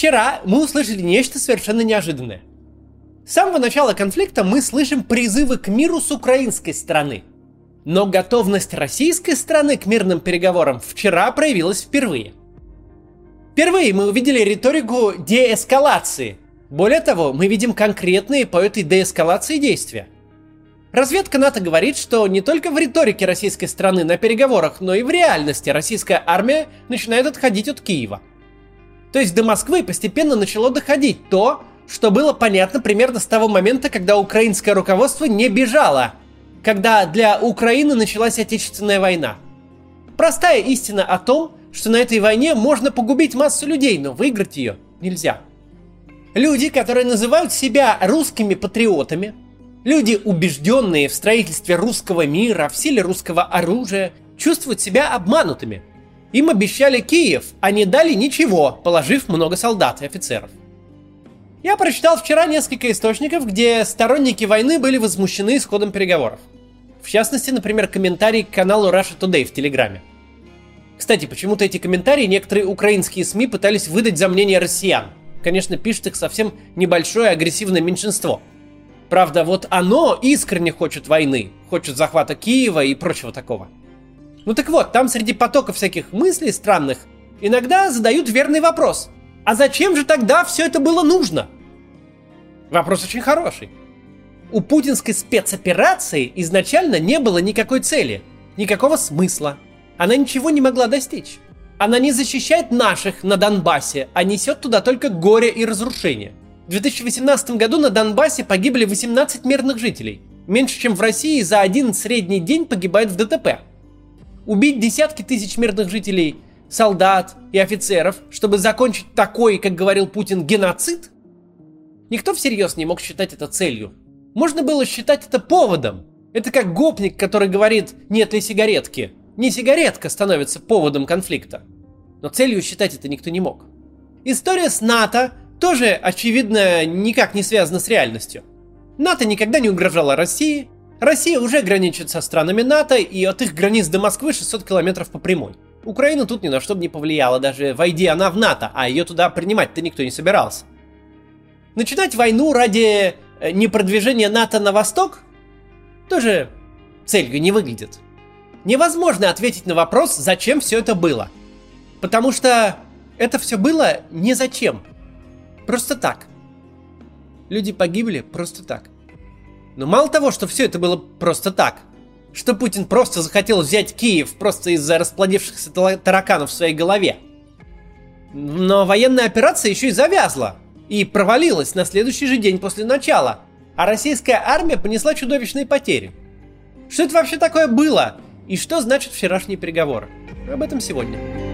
Вчера мы услышали нечто совершенно неожиданное. С самого начала конфликта мы слышим призывы к миру с украинской стороны. Но готовность российской стороны к мирным переговорам вчера проявилась впервые. Впервые мы увидели риторику деэскалации. Более того, мы видим конкретные по этой деэскалации действия. Разведка НАТО говорит, что не только в риторике российской страны на переговорах, но и в реальности российская армия начинает отходить от Киева. То есть до Москвы постепенно начало доходить то, что было понятно примерно с того момента, когда украинское руководство не бежало, когда для Украины началась Отечественная война. Простая истина о том, что на этой войне можно погубить массу людей, но выиграть ее нельзя. Люди, которые называют себя русскими патриотами, люди, убежденные в строительстве русского мира, в силе русского оружия, чувствуют себя обманутыми. Им обещали Киев, а не дали ничего, положив много солдат и офицеров. Я прочитал вчера несколько источников, где сторонники войны были возмущены исходом переговоров. В частности, например, комментарий к каналу Russia Today в Телеграме. Кстати, почему-то эти комментарии некоторые украинские СМИ пытались выдать за мнение россиян. Конечно, пишет их совсем небольшое агрессивное меньшинство. Правда, вот оно искренне хочет войны, хочет захвата Киева и прочего такого. Ну так вот, там среди потока всяких мыслей странных иногда задают верный вопрос. А зачем же тогда все это было нужно? Вопрос очень хороший. У путинской спецоперации изначально не было никакой цели, никакого смысла – она ничего не могла достичь. Она не защищает наших на Донбассе, а несет туда только горе и разрушение. В 2018 году на Донбассе погибли 18 мирных жителей. Меньше, чем в России за один средний день погибает в ДТП. Убить десятки тысяч мирных жителей, солдат и офицеров, чтобы закончить такой, как говорил Путин, геноцид? Никто всерьез не мог считать это целью. Можно было считать это поводом. Это как гопник, который говорит «нет ли сигаретки», не сигаретка становится поводом конфликта. Но целью считать это никто не мог. История с НАТО тоже, очевидно, никак не связана с реальностью. НАТО никогда не угрожала России, Россия уже граничит со странами НАТО, и от их границ до Москвы 600 километров по прямой. Украина тут ни на что бы не повлияла, даже войди она в НАТО, а ее туда принимать-то никто не собирался. Начинать войну ради э, непродвижения НАТО на восток тоже целью не выглядит невозможно ответить на вопрос, зачем все это было. Потому что это все было не зачем. Просто так. Люди погибли просто так. Но мало того, что все это было просто так, что Путин просто захотел взять Киев просто из-за расплодившихся тараканов в своей голове. Но военная операция еще и завязла. И провалилась на следующий же день после начала. А российская армия понесла чудовищные потери. Что это вообще такое было? И что значит вчерашний переговор? Об этом сегодня.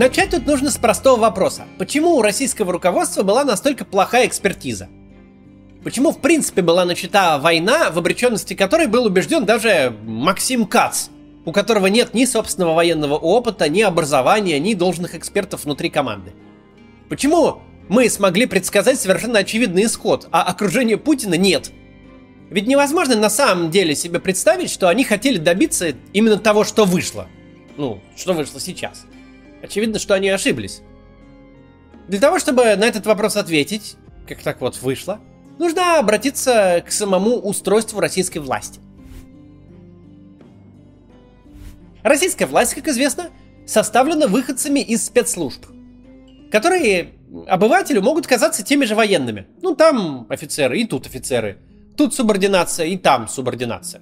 Начать тут нужно с простого вопроса. Почему у российского руководства была настолько плохая экспертиза? Почему, в принципе, была начата война, в обреченности которой был убежден даже Максим Кац, у которого нет ни собственного военного опыта, ни образования, ни должных экспертов внутри команды? Почему мы смогли предсказать совершенно очевидный исход, а окружение Путина нет. Ведь невозможно на самом деле себе представить, что они хотели добиться именно того, что вышло. Ну, что вышло сейчас. Очевидно, что они ошиблись. Для того, чтобы на этот вопрос ответить, как так вот вышло, нужно обратиться к самому устройству российской власти. Российская власть, как известно, составлена выходцами из спецслужб, которые обывателю могут казаться теми же военными. Ну, там офицеры, и тут офицеры. Тут субординация, и там субординация.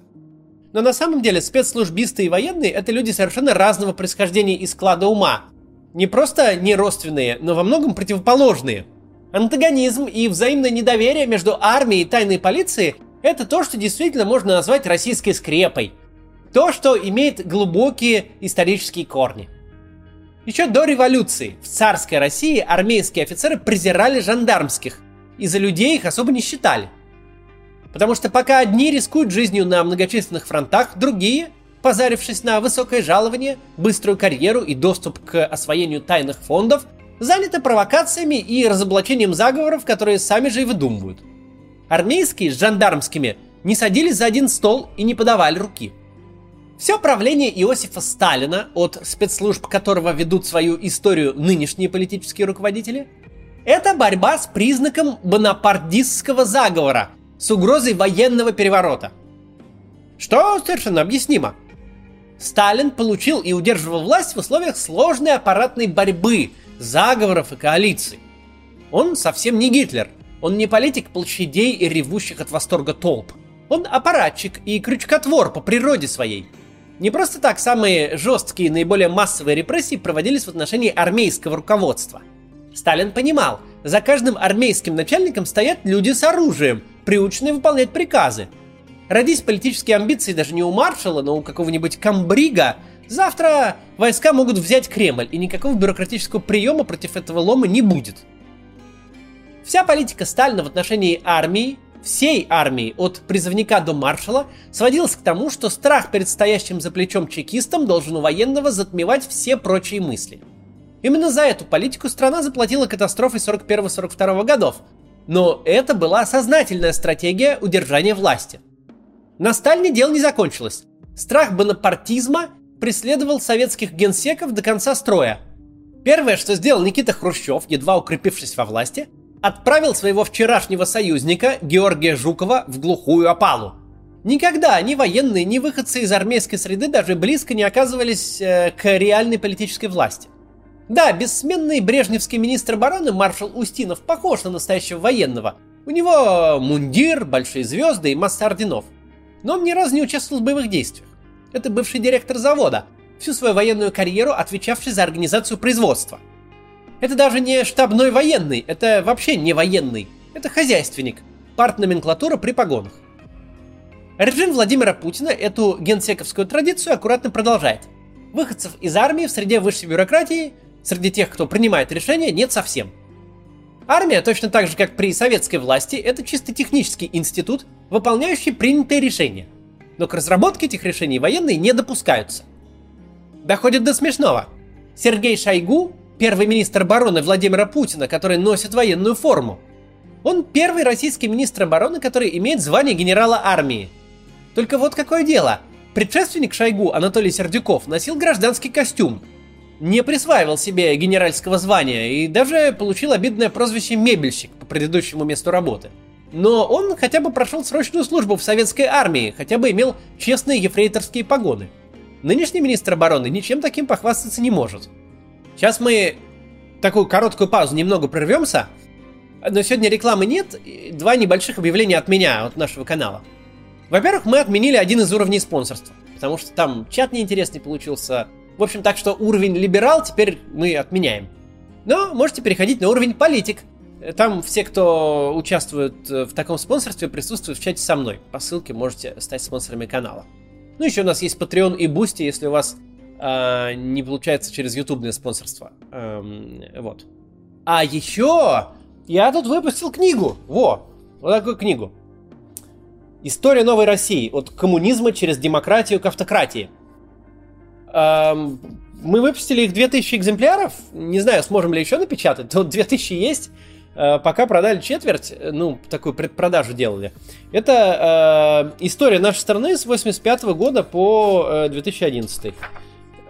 Но на самом деле спецслужбисты и военные это люди совершенно разного происхождения и склада ума. Не просто не родственные, но во многом противоположные. Антагонизм и взаимное недоверие между армией и тайной полицией – это то, что действительно можно назвать российской скрепой. То, что имеет глубокие исторические корни – еще до революции в царской России армейские офицеры презирали жандармских и за людей их особо не считали. Потому что пока одни рискуют жизнью на многочисленных фронтах, другие, позарившись на высокое жалование, быструю карьеру и доступ к освоению тайных фондов, заняты провокациями и разоблачением заговоров, которые сами же и выдумывают. Армейские с жандармскими не садились за один стол и не подавали руки. Все правление Иосифа Сталина, от спецслужб которого ведут свою историю нынешние политические руководители, это борьба с признаком бонапартистского заговора, с угрозой военного переворота. Что совершенно объяснимо. Сталин получил и удерживал власть в условиях сложной аппаратной борьбы, заговоров и коалиций. Он совсем не Гитлер. Он не политик площадей и ревущих от восторга толп. Он аппаратчик и крючкотвор по природе своей. Не просто так самые жесткие и наиболее массовые репрессии проводились в отношении армейского руководства. Сталин понимал, за каждым армейским начальником стоят люди с оружием, приученные выполнять приказы. Родись политические амбиции даже не у маршала, но у какого-нибудь комбрига, завтра войска могут взять Кремль, и никакого бюрократического приема против этого лома не будет. Вся политика Сталина в отношении армии, всей армии, от призывника до маршала, сводилась к тому, что страх перед стоящим за плечом чекистом должен у военного затмевать все прочие мысли. Именно за эту политику страна заплатила катастрофой 41-42 годов, но это была сознательная стратегия удержания власти. На Сталине дело не закончилось. Страх бонапартизма преследовал советских генсеков до конца строя. Первое, что сделал Никита Хрущев, едва укрепившись во власти, отправил своего вчерашнего союзника Георгия Жукова в глухую опалу. Никогда ни военные, ни выходцы из армейской среды даже близко не оказывались э, к реальной политической власти. Да, бессменный брежневский министр обороны маршал Устинов похож на настоящего военного. У него мундир, большие звезды и масса орденов. Но он ни разу не участвовал в боевых действиях. Это бывший директор завода, всю свою военную карьеру отвечавший за организацию производства – это даже не штабной военный, это вообще не военный. Это хозяйственник. Парт-номенклатура при погонах. Режим Владимира Путина эту генсековскую традицию аккуратно продолжает. Выходцев из армии в среде высшей бюрократии, среди тех, кто принимает решения, нет совсем. Армия, точно так же как при советской власти, это чисто технический институт, выполняющий принятые решения. Но к разработке этих решений военные не допускаются. Доходит до смешного. Сергей Шойгу первый министр обороны Владимира Путина, который носит военную форму. Он первый российский министр обороны, который имеет звание генерала армии. Только вот какое дело. Предшественник Шойгу, Анатолий Сердюков, носил гражданский костюм. Не присваивал себе генеральского звания и даже получил обидное прозвище «мебельщик» по предыдущему месту работы. Но он хотя бы прошел срочную службу в советской армии, хотя бы имел честные ефрейторские погоны. Нынешний министр обороны ничем таким похвастаться не может. Сейчас мы такую короткую паузу немного прервемся. Но сегодня рекламы нет. Два небольших объявления от меня, от нашего канала. Во-первых, мы отменили один из уровней спонсорства. Потому что там чат неинтересный получился. В общем, так что уровень либерал теперь мы отменяем. Но можете переходить на уровень политик. Там все, кто участвует в таком спонсорстве, присутствуют в чате со мной. По ссылке можете стать спонсорами канала. Ну, еще у нас есть Patreon и Boosty, если у вас э, не получается через ютубное спонсорство. Эм, вот. А еще я тут выпустил книгу. Во, вот такую книгу. История новой России. От коммунизма через демократию к автократии. Мы выпустили их 2000 экземпляров. Не знаю, сможем ли еще напечатать. Вот 2000 есть. Э, пока продали четверть, ну, такую предпродажу делали. Это э, история нашей страны с 85 года по э, 2011.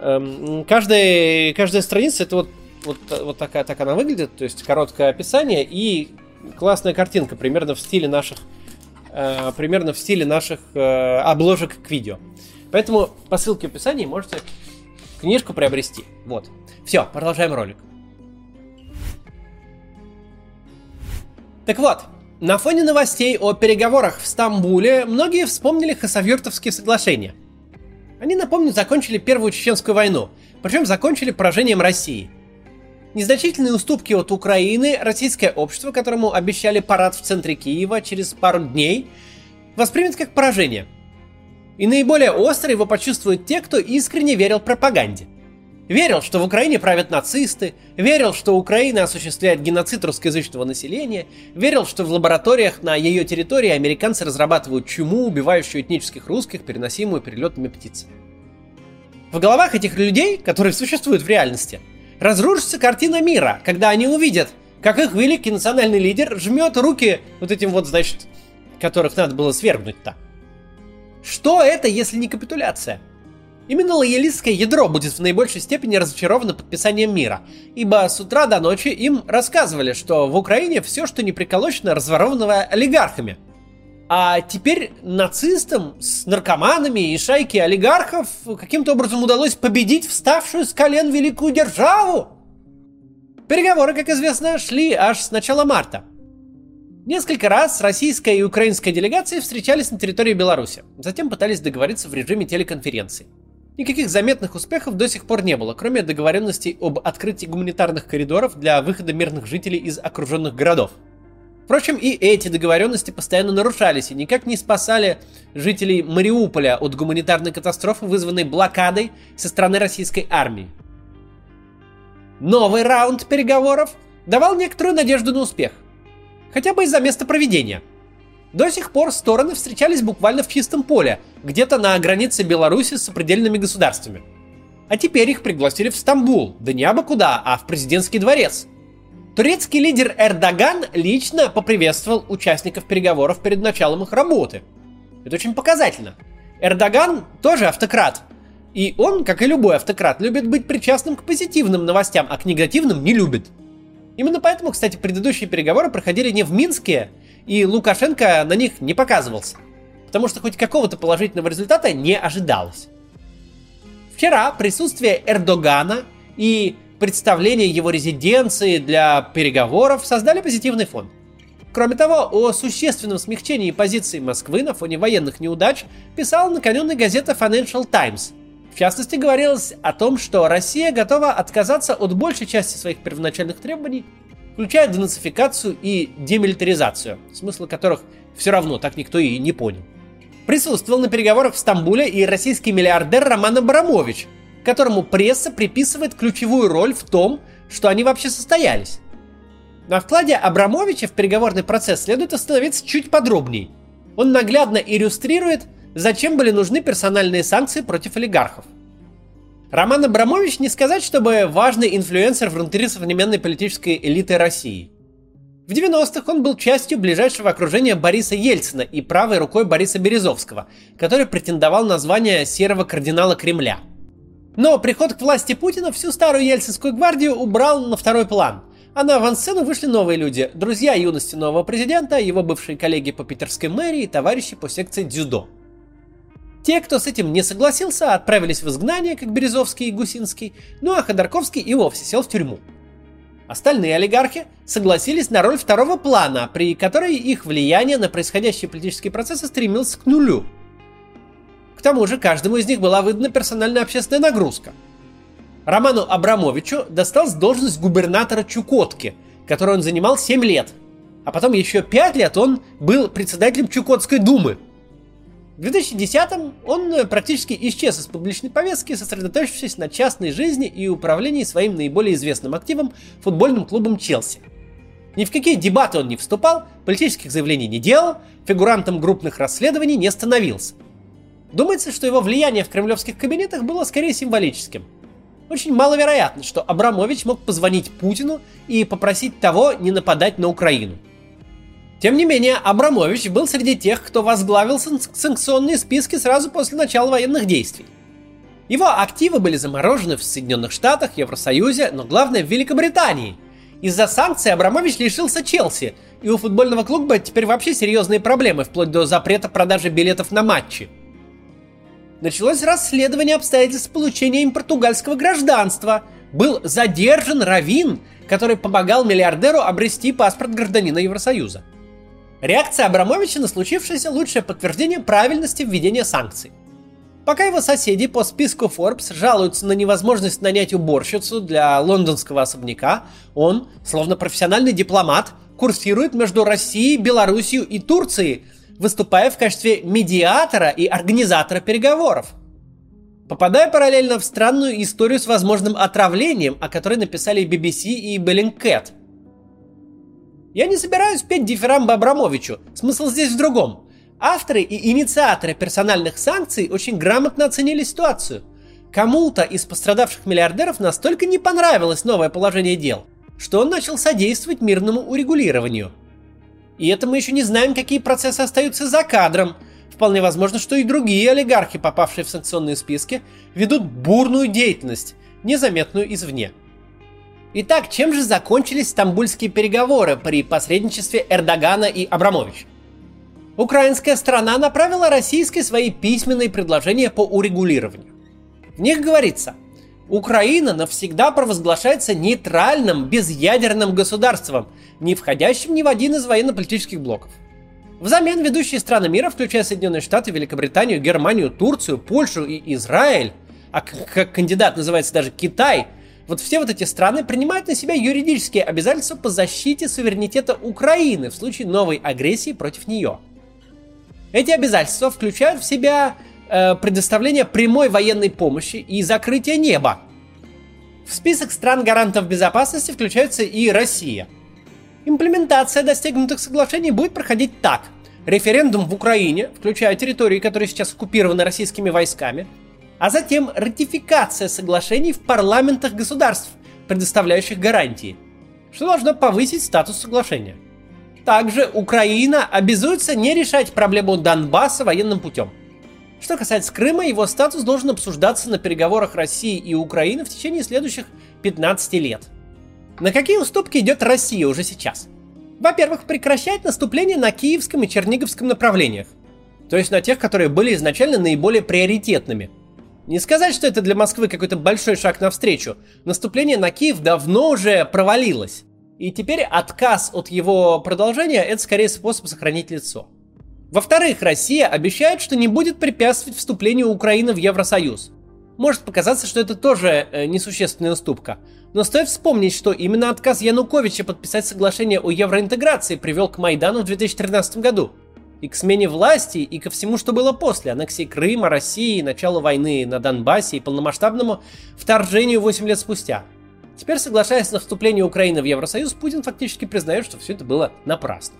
Эм, каждая, каждая страница это вот, вот, вот такая, так она выглядит, то есть короткое описание и классная картинка, примерно в стиле наших, э, примерно в стиле наших э, обложек к видео. Поэтому по ссылке в описании можете книжку приобрести. Вот. Все, продолжаем ролик. Так вот, на фоне новостей о переговорах в Стамбуле многие вспомнили Хасавюртовские соглашения – они, напомню, закончили Первую Чеченскую войну, причем закончили поражением России. Незначительные уступки от Украины российское общество, которому обещали парад в центре Киева через пару дней, воспримет как поражение. И наиболее остро его почувствуют те, кто искренне верил пропаганде. Верил, что в Украине правят нацисты, верил, что Украина осуществляет геноцид русскоязычного населения, верил, что в лабораториях на ее территории американцы разрабатывают чуму, убивающую этнических русских, переносимую перелетными птицами. В головах этих людей, которые существуют в реальности, разрушится картина мира, когда они увидят, как их великий национальный лидер жмет руки вот этим вот, значит, которых надо было свергнуть-то. Что это, если не капитуляция? Именно лоялистское ядро будет в наибольшей степени разочаровано подписанием мира, ибо с утра до ночи им рассказывали, что в Украине все, что не приколочено, разворовано олигархами. А теперь нацистам с наркоманами и шайки олигархов каким-то образом удалось победить вставшую с колен великую державу. Переговоры, как известно, шли аж с начала марта. Несколько раз российская и украинская делегации встречались на территории Беларуси, затем пытались договориться в режиме телеконференции. Никаких заметных успехов до сих пор не было, кроме договоренностей об открытии гуманитарных коридоров для выхода мирных жителей из окруженных городов. Впрочем, и эти договоренности постоянно нарушались и никак не спасали жителей Мариуполя от гуманитарной катастрофы, вызванной блокадой со стороны российской армии. Новый раунд переговоров давал некоторую надежду на успех. Хотя бы из-за места проведения – до сих пор стороны встречались буквально в чистом поле, где-то на границе Беларуси с сопредельными государствами. А теперь их пригласили в Стамбул, да не абы куда, а в президентский дворец. Турецкий лидер Эрдоган лично поприветствовал участников переговоров перед началом их работы. Это очень показательно. Эрдоган тоже автократ. И он, как и любой автократ, любит быть причастным к позитивным новостям, а к негативным не любит. Именно поэтому, кстати, предыдущие переговоры проходили не в Минске, и Лукашенко на них не показывался, потому что хоть какого-то положительного результата не ожидалось. Вчера присутствие Эрдогана и представление его резиденции для переговоров создали позитивный фон. Кроме того, о существенном смягчении позиции Москвы на фоне военных неудач писала накануне газета Financial Times. В частности, говорилось о том, что Россия готова отказаться от большей части своих первоначальных требований включая денацификацию и демилитаризацию, смысла которых все равно так никто и не понял. Присутствовал на переговорах в Стамбуле и российский миллиардер Роман Абрамович, которому пресса приписывает ключевую роль в том, что они вообще состоялись. На вкладе Абрамовича в переговорный процесс следует остановиться чуть подробнее. Он наглядно иллюстрирует, зачем были нужны персональные санкции против олигархов – Роман Абрамович не сказать, чтобы важный инфлюенсер внутри современной политической элиты России. В 90-х он был частью ближайшего окружения Бориса Ельцина и правой рукой Бориса Березовского, который претендовал на звание серого кардинала Кремля. Но приход к власти Путина всю старую ельцинскую гвардию убрал на второй план, а на авансцену вышли новые люди, друзья юности нового президента, его бывшие коллеги по питерской мэрии и товарищи по секции дзюдо – те, кто с этим не согласился, отправились в изгнание, как Березовский и Гусинский, ну а Ходорковский и вовсе сел в тюрьму. Остальные олигархи согласились на роль второго плана, при которой их влияние на происходящие политические процессы стремилось к нулю. К тому же каждому из них была выдана персональная общественная нагрузка. Роману Абрамовичу досталась должность губернатора Чукотки, которую он занимал 7 лет. А потом еще 5 лет он был председателем Чукотской думы – в 2010-м он э, практически исчез из публичной повестки, сосредоточившись на частной жизни и управлении своим наиболее известным активом футбольным клубом Челси. Ни в какие дебаты он не вступал, политических заявлений не делал, фигурантом крупных расследований не становился. Думается, что его влияние в кремлевских кабинетах было скорее символическим. Очень маловероятно, что Абрамович мог позвонить Путину и попросить того не нападать на Украину – тем не менее, Абрамович был среди тех, кто возглавил санкционные списки сразу после начала военных действий. Его активы были заморожены в Соединенных Штатах, Евросоюзе, но главное в Великобритании. Из-за санкций Абрамович лишился Челси, и у футбольного клуба теперь вообще серьезные проблемы, вплоть до запрета продажи билетов на матчи. Началось расследование обстоятельств получения им португальского гражданства. Был задержан Равин, который помогал миллиардеру обрести паспорт гражданина Евросоюза. Реакция Абрамовича на случившееся лучшее подтверждение правильности введения санкций. Пока его соседи по списку Forbes жалуются на невозможность нанять уборщицу для лондонского особняка, он, словно профессиональный дипломат, курсирует между Россией, Белоруссией и Турцией, выступая в качестве медиатора и организатора переговоров. Попадая параллельно в странную историю с возможным отравлением, о которой написали BBC и Bellingcat – я не собираюсь петь дифирамбы Абрамовичу, смысл здесь в другом. Авторы и инициаторы персональных санкций очень грамотно оценили ситуацию. Кому-то из пострадавших миллиардеров настолько не понравилось новое положение дел, что он начал содействовать мирному урегулированию. И это мы еще не знаем, какие процессы остаются за кадром. вполне возможно, что и другие олигархи, попавшие в санкционные списки, ведут бурную деятельность, незаметную извне. Итак, чем же закончились стамбульские переговоры при посредничестве Эрдогана и Абрамовича? Украинская сторона направила российской свои письменные предложения по урегулированию. В них говорится, Украина навсегда провозглашается нейтральным, безъядерным государством, не входящим ни в один из военно-политических блоков. Взамен ведущие страны мира, включая Соединенные Штаты, Великобританию, Германию, Турцию, Польшу и Израиль, а как кандидат называется даже Китай, вот все вот эти страны принимают на себя юридические обязательства по защите суверенитета Украины в случае новой агрессии против нее. Эти обязательства включают в себя э, предоставление прямой военной помощи и закрытие неба. В список стран-гарантов безопасности включается и Россия. Имплементация достигнутых соглашений будет проходить так. Референдум в Украине, включая территории, которые сейчас оккупированы российскими войсками, а затем ратификация соглашений в парламентах государств, предоставляющих гарантии, что должно повысить статус соглашения. Также Украина обязуется не решать проблему Донбасса военным путем. Что касается Крыма, его статус должен обсуждаться на переговорах России и Украины в течение следующих 15 лет. На какие уступки идет Россия уже сейчас? Во-первых, прекращать наступление на киевском и черниговском направлениях. То есть на тех, которые были изначально наиболее приоритетными – не сказать, что это для Москвы какой-то большой шаг навстречу. Наступление на Киев давно уже провалилось. И теперь отказ от его продолжения – это скорее способ сохранить лицо. Во-вторых, Россия обещает, что не будет препятствовать вступлению Украины в Евросоюз. Может показаться, что это тоже э, несущественная уступка. Но стоит вспомнить, что именно отказ Януковича подписать соглашение о евроинтеграции привел к Майдану в 2013 году – и к смене власти, и ко всему, что было после аннексии Крыма, России, начала войны на Донбассе и полномасштабному вторжению 8 лет спустя. Теперь, соглашаясь на вступление Украины в Евросоюз, Путин фактически признает, что все это было напрасно.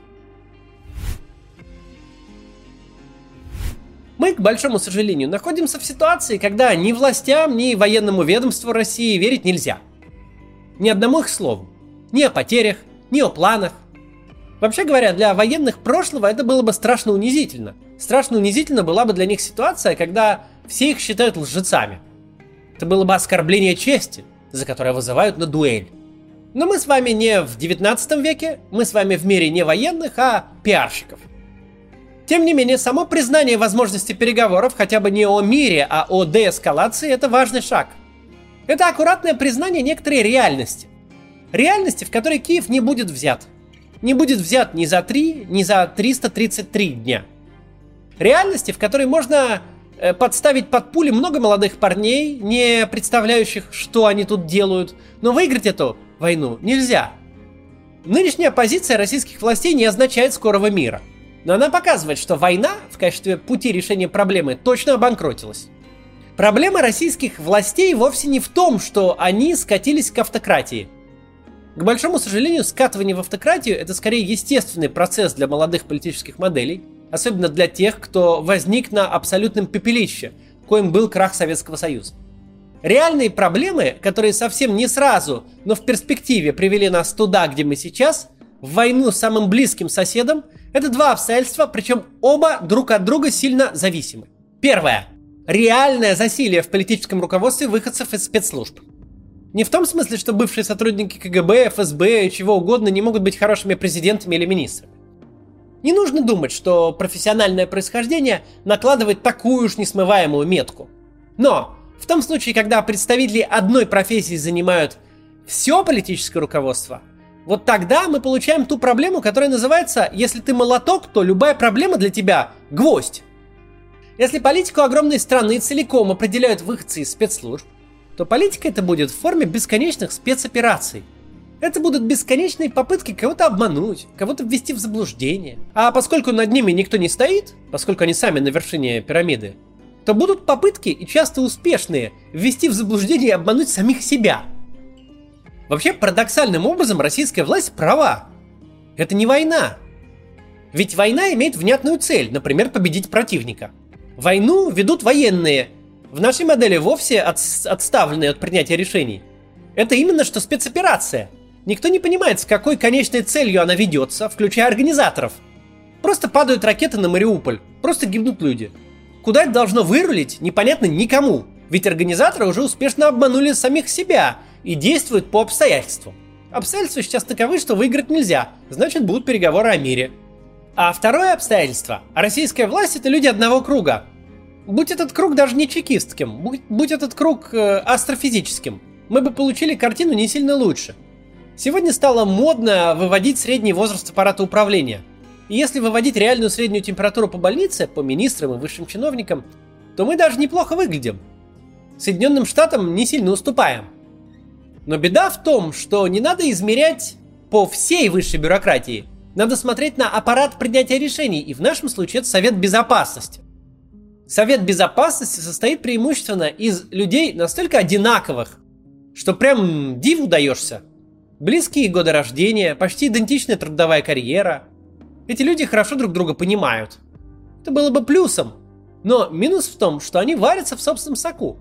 Мы, к большому сожалению, находимся в ситуации, когда ни властям, ни военному ведомству России верить нельзя. Ни одному их слову. Ни о потерях, ни о планах, Вообще говоря, для военных прошлого это было бы страшно унизительно. Страшно унизительно была бы для них ситуация, когда все их считают лжецами. Это было бы оскорбление чести, за которое вызывают на дуэль. Но мы с вами не в 19 веке, мы с вами в мире не военных, а пиарщиков. Тем не менее, само признание возможности переговоров хотя бы не о мире, а о деэскалации – это важный шаг. Это аккуратное признание некоторой реальности. Реальности, в которой Киев не будет взят – не будет взят ни за 3, ни за 333 дня. Реальности, в которой можно э, подставить под пули много молодых парней, не представляющих, что они тут делают, но выиграть эту войну нельзя. Нынешняя позиция российских властей не означает скорого мира. Но она показывает, что война в качестве пути решения проблемы точно обанкротилась. Проблема российских властей вовсе не в том, что они скатились к автократии – к большому сожалению, скатывание в автократию это скорее естественный процесс для молодых политических моделей, особенно для тех, кто возник на абсолютном пепелище, коим был крах Советского Союза. Реальные проблемы, которые совсем не сразу, но в перспективе привели нас туда, где мы сейчас, в войну с самым близким соседом, это два обстоятельства, причем оба друг от друга сильно зависимы. Первое. Реальное засилие в политическом руководстве выходцев из спецслужб. Не в том смысле, что бывшие сотрудники КГБ, ФСБ и чего угодно не могут быть хорошими президентами или министрами. Не нужно думать, что профессиональное происхождение накладывает такую уж несмываемую метку. Но в том случае, когда представители одной профессии занимают все политическое руководство, вот тогда мы получаем ту проблему, которая называется «если ты молоток, то любая проблема для тебя – гвоздь». Если политику огромной страны целиком определяют выходцы из спецслужб, то политика это будет в форме бесконечных спецопераций. Это будут бесконечные попытки кого-то обмануть, кого-то ввести в заблуждение. А поскольку над ними никто не стоит, поскольку они сами на вершине пирамиды, то будут попытки, и часто успешные, ввести в заблуждение и обмануть самих себя. Вообще, парадоксальным образом российская власть права. Это не война. Ведь война имеет внятную цель, например, победить противника. Войну ведут военные, в нашей модели вовсе от, отставлены от принятия решений. Это именно что спецоперация. Никто не понимает, с какой конечной целью она ведется, включая организаторов. Просто падают ракеты на Мариуполь, просто гибнут люди. Куда это должно вырулить, непонятно никому, ведь организаторы уже успешно обманули самих себя и действуют по обстоятельствам. Обстоятельства сейчас таковы, что выиграть нельзя, значит будут переговоры о мире. А второе обстоятельство. Российская власть это люди одного круга. Будь этот круг даже не чекистским, будь, будь этот круг э, астрофизическим, мы бы получили картину не сильно лучше. Сегодня стало модно выводить средний возраст аппарата управления. И если выводить реальную среднюю температуру по больнице, по министрам и высшим чиновникам, то мы даже неплохо выглядим. Соединенным Штатам не сильно уступаем. Но беда в том, что не надо измерять по всей высшей бюрократии. Надо смотреть на аппарат принятия решений, и в нашем случае это Совет Безопасности. Совет Безопасности состоит преимущественно из людей настолько одинаковых, что прям диву даешься. Близкие годы рождения, почти идентичная трудовая карьера. Эти люди хорошо друг друга понимают. Это было бы плюсом. Но минус в том, что они варятся в собственном соку.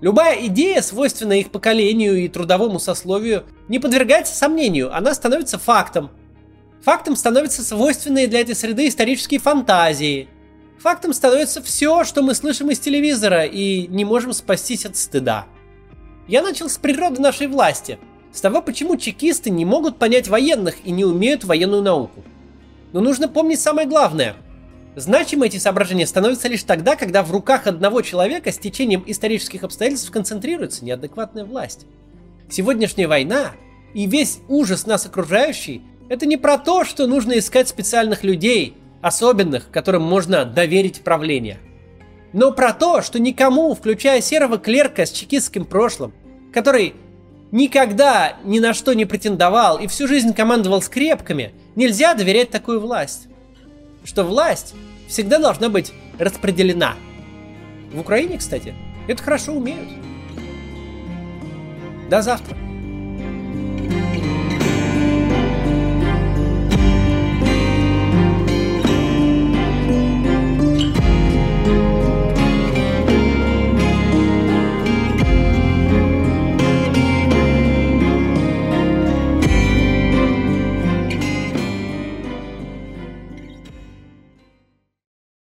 Любая идея, свойственная их поколению и трудовому сословию, не подвергается сомнению, она становится фактом. Фактом становятся свойственные для этой среды исторические фантазии. Фактом становится все, что мы слышим из телевизора и не можем спастись от стыда. Я начал с природы нашей власти, с того, почему чекисты не могут понять военных и не умеют военную науку. Но нужно помнить самое главное – Значимы эти соображения становятся лишь тогда, когда в руках одного человека с течением исторических обстоятельств концентрируется неадекватная власть. Сегодняшняя война и весь ужас нас окружающий – это не про то, что нужно искать специальных людей, особенных, которым можно доверить правление. Но про то, что никому, включая серого клерка с чекистским прошлым, который никогда ни на что не претендовал и всю жизнь командовал скрепками, нельзя доверять такую власть что власть всегда должна быть распределена. В Украине, кстати, это хорошо умеют. До завтра.